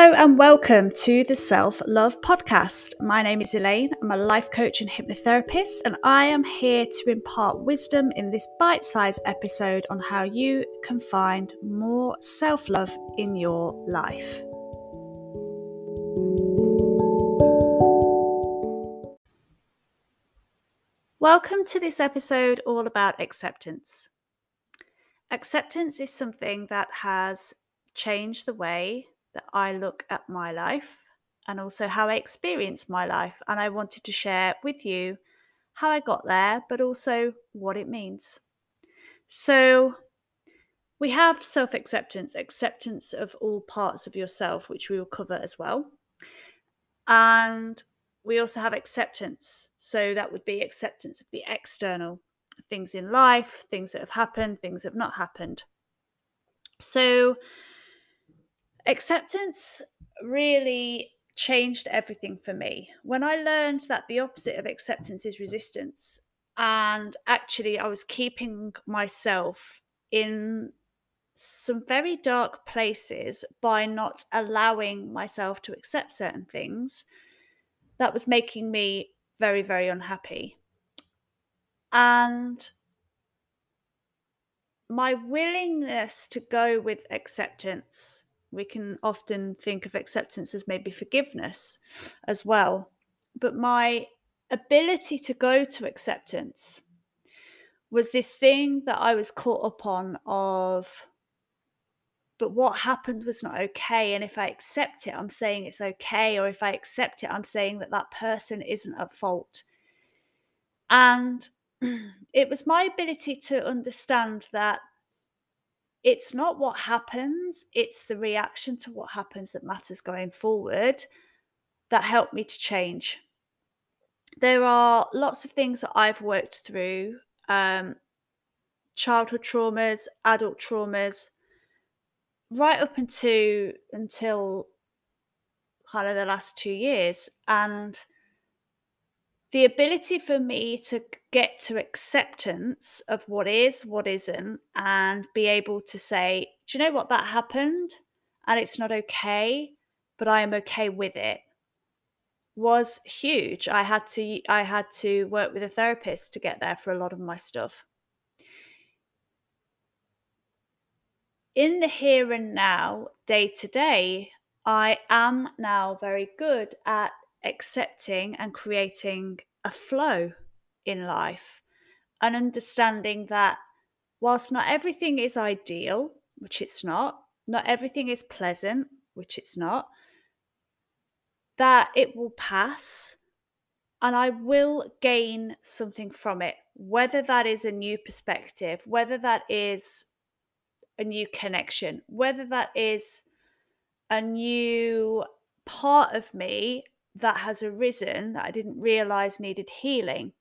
Hello and welcome to the Self Love Podcast. My name is Elaine. I'm a life coach and hypnotherapist, and I am here to impart wisdom in this bite sized episode on how you can find more self love in your life. Welcome to this episode all about acceptance. Acceptance is something that has changed the way that I look at my life and also how I experience my life. And I wanted to share with you how I got there, but also what it means. So, we have self acceptance, acceptance of all parts of yourself, which we will cover as well. And we also have acceptance. So, that would be acceptance of the external things in life, things that have happened, things that have not happened. So, acceptance really changed everything for me. When I learned that the opposite of acceptance is resistance, and actually I was keeping myself in some very dark places by not allowing myself to accept certain things, that was making me very, very unhappy. And my willingness to go with acceptance we can often think of acceptance as maybe forgiveness as well. But my ability to go to acceptance was this thing that I was caught up on of but what happened was not okay and if I accept it I'm saying it's okay or if I accept it I'm saying that that person isn't at fault. And it was my ability to understand that it's not what happens, it's the reaction to what happens that matters going forward that helped me to change. There are lots of things that I've worked through um, childhood traumas, adult traumas, right up into until kind of the last two years. And the ability for me to get to acceptance of what is, what isn't, and be able to say, do you know what, that happened and it's not okay, but I am okay with it was huge. I had to I had to work with a therapist to get there for a lot of my stuff. In the here and now, day to day, I am now very good at accepting and creating a flow in life and understanding that whilst not everything is ideal, which it's not, not everything is pleasant, which it's not, that it will pass and I will gain something from it, whether that is a new perspective, whether that is a new connection, whether that is a new part of me that has arisen that I didn't realize needed healing,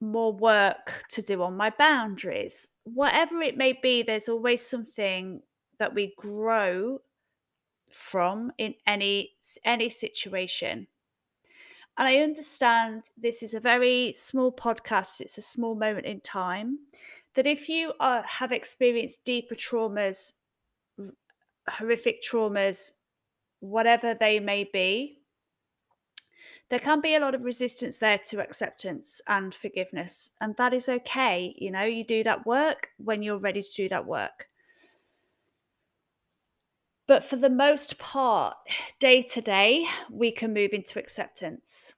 more work to do on my boundaries, whatever it may be, there's always something that we grow from in any any situation. And I understand this is a very small podcast, it's a small moment in time. That if you are, have experienced deeper traumas, horrific traumas, whatever they may be, there can be a lot of resistance there to acceptance and forgiveness. And that is okay. You know, you do that work when you're ready to do that work. But for the most part, day to day, we can move into acceptance.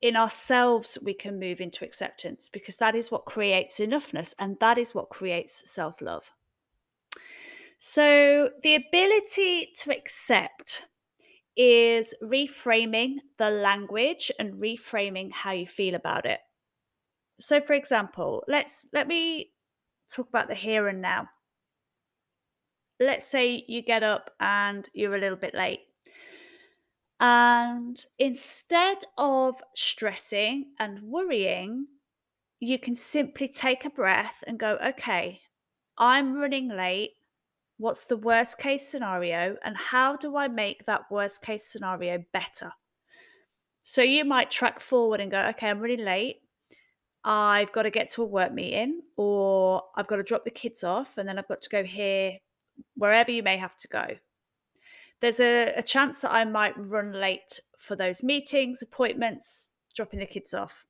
In ourselves, we can move into acceptance because that is what creates enoughness and that is what creates self love. So, the ability to accept is reframing the language and reframing how you feel about it. So, for example, let's let me talk about the here and now. Let's say you get up and you're a little bit late. And instead of stressing and worrying, you can simply take a breath and go, okay, I'm running late. What's the worst case scenario? And how do I make that worst case scenario better? So you might track forward and go, okay, I'm really late. I've got to get to a work meeting, or I've got to drop the kids off, and then I've got to go here wherever you may have to go. There's a, a chance that I might run late for those meetings, appointments, dropping the kids off.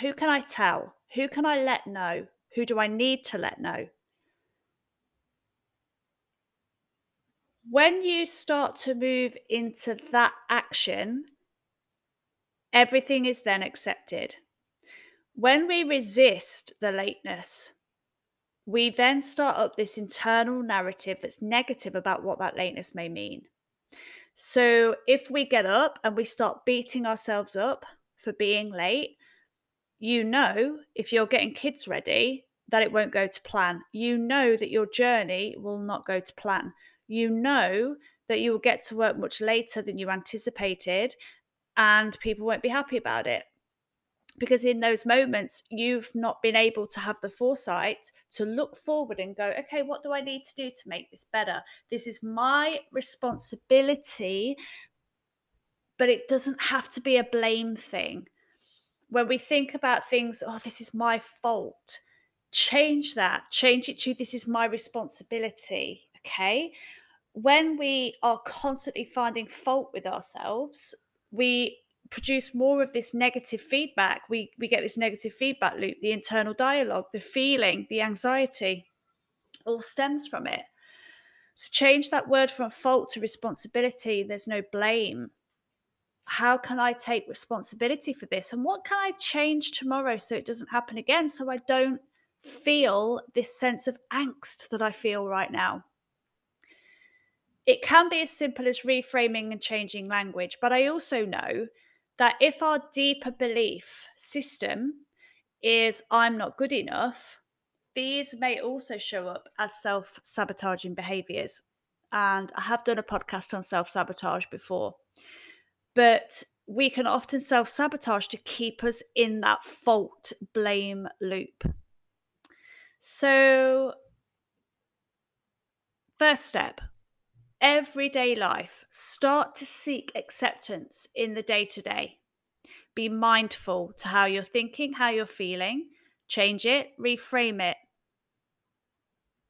Who can I tell? Who can I let know? Who do I need to let know? When you start to move into that action, everything is then accepted. When we resist the lateness, we then start up this internal narrative that's negative about what that lateness may mean. So if we get up and we start beating ourselves up for being late, you know, if you're getting kids ready, that it won't go to plan. You know that your journey will not go to plan. You know that you will get to work much later than you anticipated and people won't be happy about it. Because in those moments you've not been able to have the foresight to look forward and go okay what do i need to do to make this better? This is my responsibility but it doesn't have to be a blame thing. When we think about things oh this is my fault change that change it to this is my responsibility okay? When we are constantly finding fault with ourselves we produce more of this negative feedback. We we get this negative feedback loop the internal dialogue the feeling the anxiety all stems from it. So change that word from fault to responsibility there's no blame. How can i take responsibility for this? And what can i change tomorrow so it doesn't happen again so i don't feel this sense of angst that i feel right now it can be as simple as reframing and changing language but i also know that if our deeper belief system is I'm not good enough, these may also show up as self sabotaging behaviors. And I have done a podcast on self sabotage before, but we can often self sabotage to keep us in that fault blame loop. So, first step everyday life, start to seek acceptance in the day to day. Be mindful to how you're thinking, how you're feeling, change it, reframe it.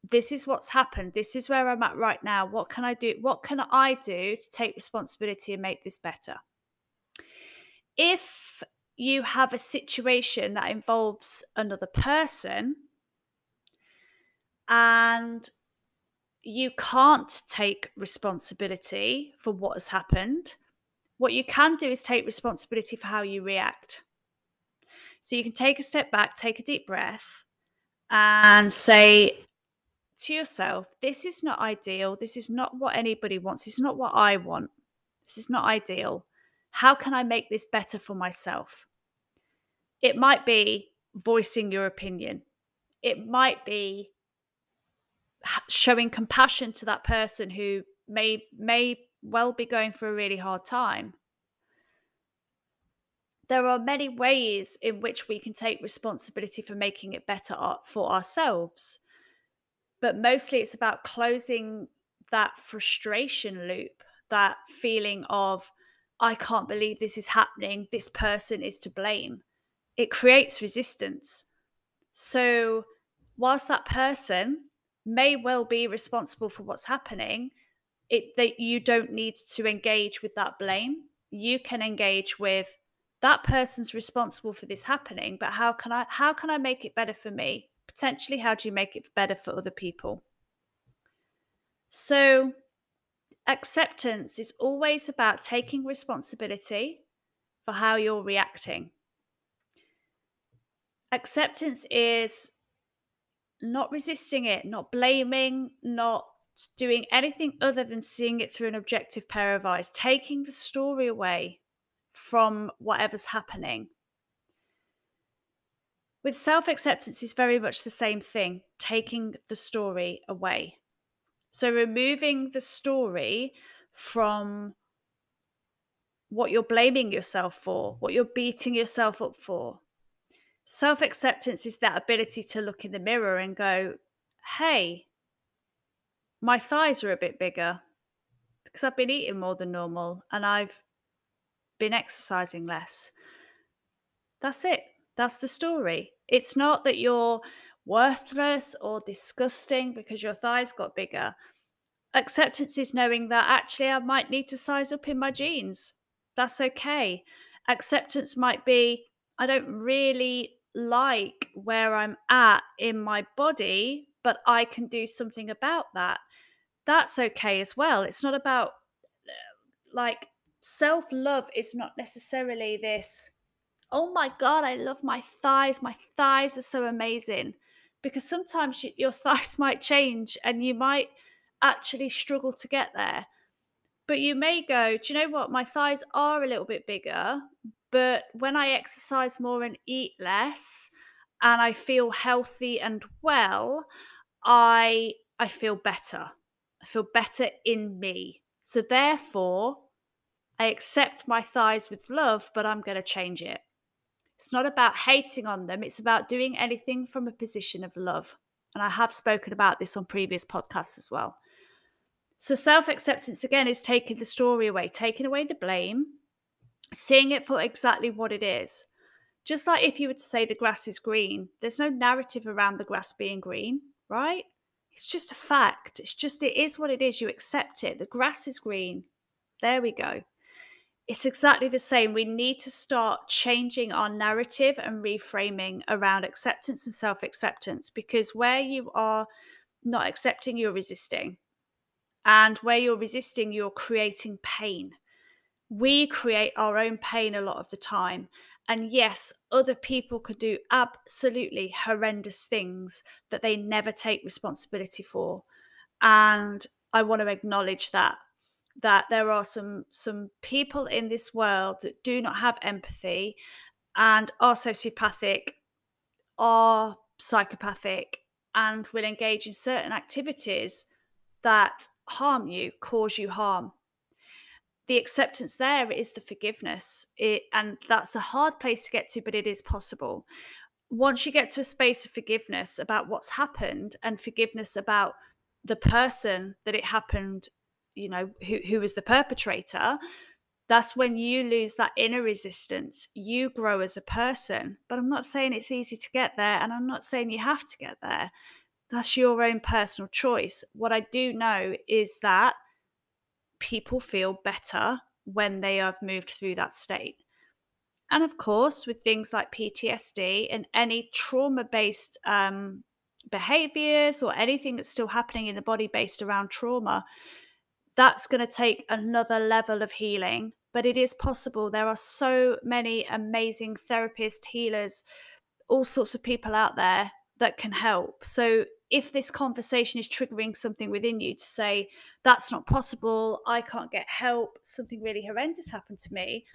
This is what's happened. This is where I'm at right now. What can I do? What can I do to take responsibility and make this better? If you have a situation that involves another person and you can't take responsibility for what has happened. What you can do is take responsibility for how you react. So you can take a step back, take a deep breath, and say to yourself, This is not ideal. This is not what anybody wants. Is not what I want. This is not ideal. How can I make this better for myself? It might be voicing your opinion, it might be showing compassion to that person who may may well be going through a really hard time. There are many ways in which we can take responsibility for making it better for ourselves but mostly it's about closing that frustration loop that feeling of i can't believe this is happening. This person is to blame. It creates resistance. So whilst that person may well be responsible for what's happening. It that you don't need to engage with that blame. You can engage with that person's responsible for this happening but how can i how can i make it better for me? Potentially how do you make it better for other people? So acceptance is always about taking responsibility for how you're reacting. Acceptance is not resisting it, not blaming, not doing anything other than seeing it through an objective pair of eyes, taking the story away from whatever's happening. With self acceptance, is very much the same thing, taking the story away. So, removing the story from what you're blaming yourself for, what you're beating yourself up for, Self acceptance is that ability to look in the mirror and go, hey, my thighs are a bit bigger because I've been eating more than normal and I've been exercising less. That's it. That's the story. It's not that you're worthless or disgusting because your thighs got bigger. Acceptance is knowing that actually I might need to size up in my jeans. That's okay. Acceptance might be I don't really like where I'm at in my body, but I can do something about that. That's okay as well. It's not about uh, like self love is not necessarily this, oh my God, I love my thighs. My thighs are so amazing. Because sometimes you, your thighs might change and you might actually struggle to get there. But you may go, do you know what? My thighs are a little bit bigger, but when I exercise more and eat less and I feel healthy and well, I I feel better. I feel better in me. So therefore, I accept my thighs with love, but I'm going to change it. It's not about hating on them, it's about doing anything from a position of love. And I have spoken about this on previous podcasts as well. So, self acceptance again is taking the story away, taking away the blame, seeing it for exactly what it is. Just like if you were to say the grass is green, there's no narrative around the grass being green, right? It's just a fact. It's just, it is what it is. You accept it. The grass is green. There we go it's exactly the same. We need to start changing our narrative and reframing around acceptance and self acceptance because where you are not accepting, you're resisting. And where you're resisting, you're creating pain. We create our own pain a lot of the time. And yes, other people could do absolutely horrendous things that they never take responsibility for. And I want to acknowledge that that there are some some people in this world that do not have empathy and are sociopathic are psychopathic and will engage in certain activities that harm you cause you harm the acceptance there is the forgiveness. It, and that's a hard place to get to but it is possible. Once you get to a space of forgiveness about what's happened and forgiveness about the person that it happened you know who was the perpetrator that's when you lose that inner resistance. You grow as a person. But i'm not saying it's easy to get there and i'm not saying you have to get there. That's your own personal choice. What i do know is that people feel better when they have moved through that state and of course with things like ptsd and any trauma based um, behaviors or anything that's still happening in the body based around trauma that's going to take another level of healing. But it is possible. There are so many amazing therapists, healers, all sorts of people out there that can help. So if this conversation is triggering something within you to say, that's not possible, I can't get help, something really horrendous happened to me,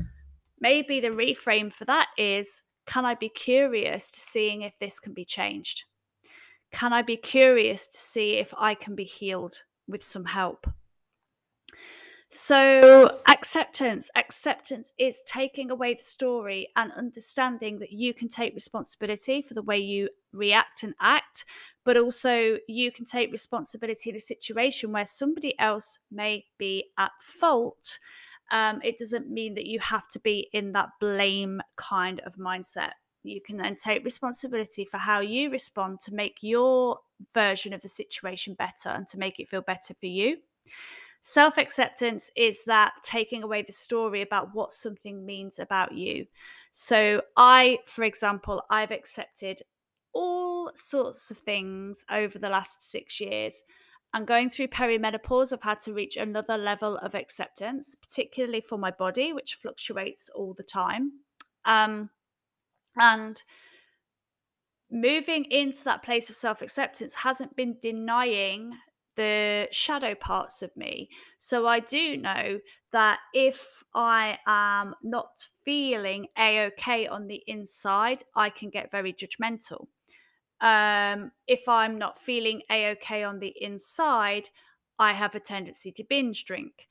maybe the reframe for that is, can I be curious to seeing if this can be changed? Can I be curious to see if I can be healed with some help? So, acceptance. Acceptance is taking away the story and understanding that you can take responsibility for the way you react and act, but also you can take responsibility in a situation where somebody else may be at fault. Um, it doesn't mean that you have to be in that blame kind of mindset. You can then take responsibility for how you respond to make your version of the situation better and to make it feel better for you. Self acceptance is that taking away the story about what something means about you. So, I, for example, I've accepted all sorts of things over the last six years. And going through perimenopause, I've had to reach another level of acceptance, particularly for my body, which fluctuates all the time. Um, and moving into that place of self acceptance hasn't been denying the shadow parts of me. So I do know that if I am not feeling a okay on the inside, I can get very judgmental. Um, if I'm not feeling a okay on the inside, I have a tendency to binge drink.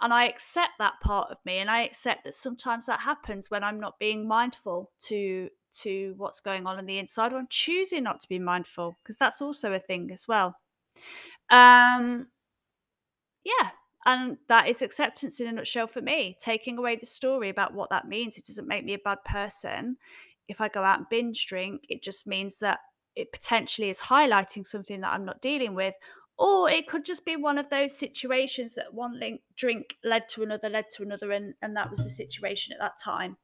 And I accept that part of me, and I accept that sometimes that happens when I'm not being mindful to to what's going on on the inside, or I'm choosing not to be mindful because that's also a thing as well. Um, yeah, and that is acceptance in a nutshell for me. Taking away the story about what that means. It doesn't make me a bad person. If I go out and binge drink, it just means that it potentially is highlighting something that I'm not dealing with. Or it could just be one of those situations that one link, drink led to another, led to another, and, and that was the situation at that time.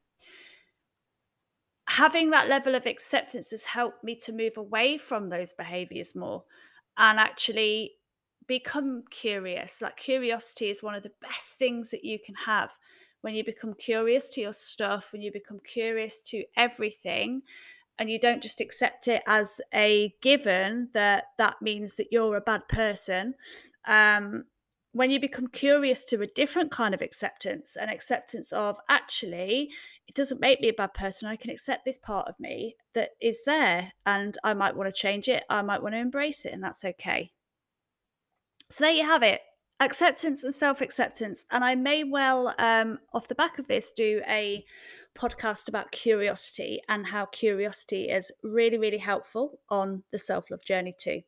Having that level of acceptance has helped me to move away from those behaviors more and actually become curious. Like, curiosity is one of the best things that you can have when you become curious to your stuff, when you become curious to everything, and you don't just accept it as a given that that means that you're a bad person. Um, when you become curious to a different kind of acceptance, an acceptance of actually, it doesn't make me a bad person. I can accept this part of me that is there, and I might want to change it. I might want to embrace it, and that's okay. So, there you have it acceptance and self acceptance. And I may well, um, off the back of this, do a podcast about curiosity and how curiosity is really, really helpful on the self love journey, too.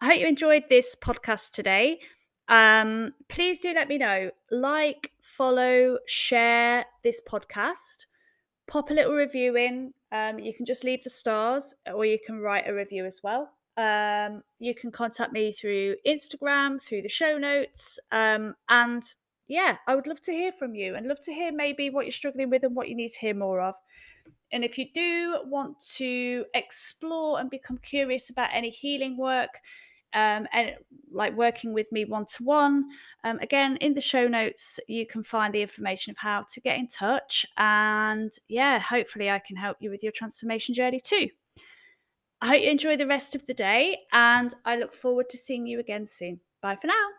I hope you enjoyed this podcast today. Um, please do let me know. Like, follow, share this podcast. Pop a little review in. Um, you can just leave the stars or you can write a review as well. Um, you can contact me through Instagram, through the show notes. Um, and yeah, I would love to hear from you and love to hear maybe what you're struggling with and what you need to hear more of. And if you do want to explore and become curious about any healing work, um, and like working with me one to one, again, in the show notes, you can find the information of how to get in touch. And yeah, hopefully, I can help you with your transformation journey too. I hope you enjoy the rest of the day, and I look forward to seeing you again soon. Bye for now.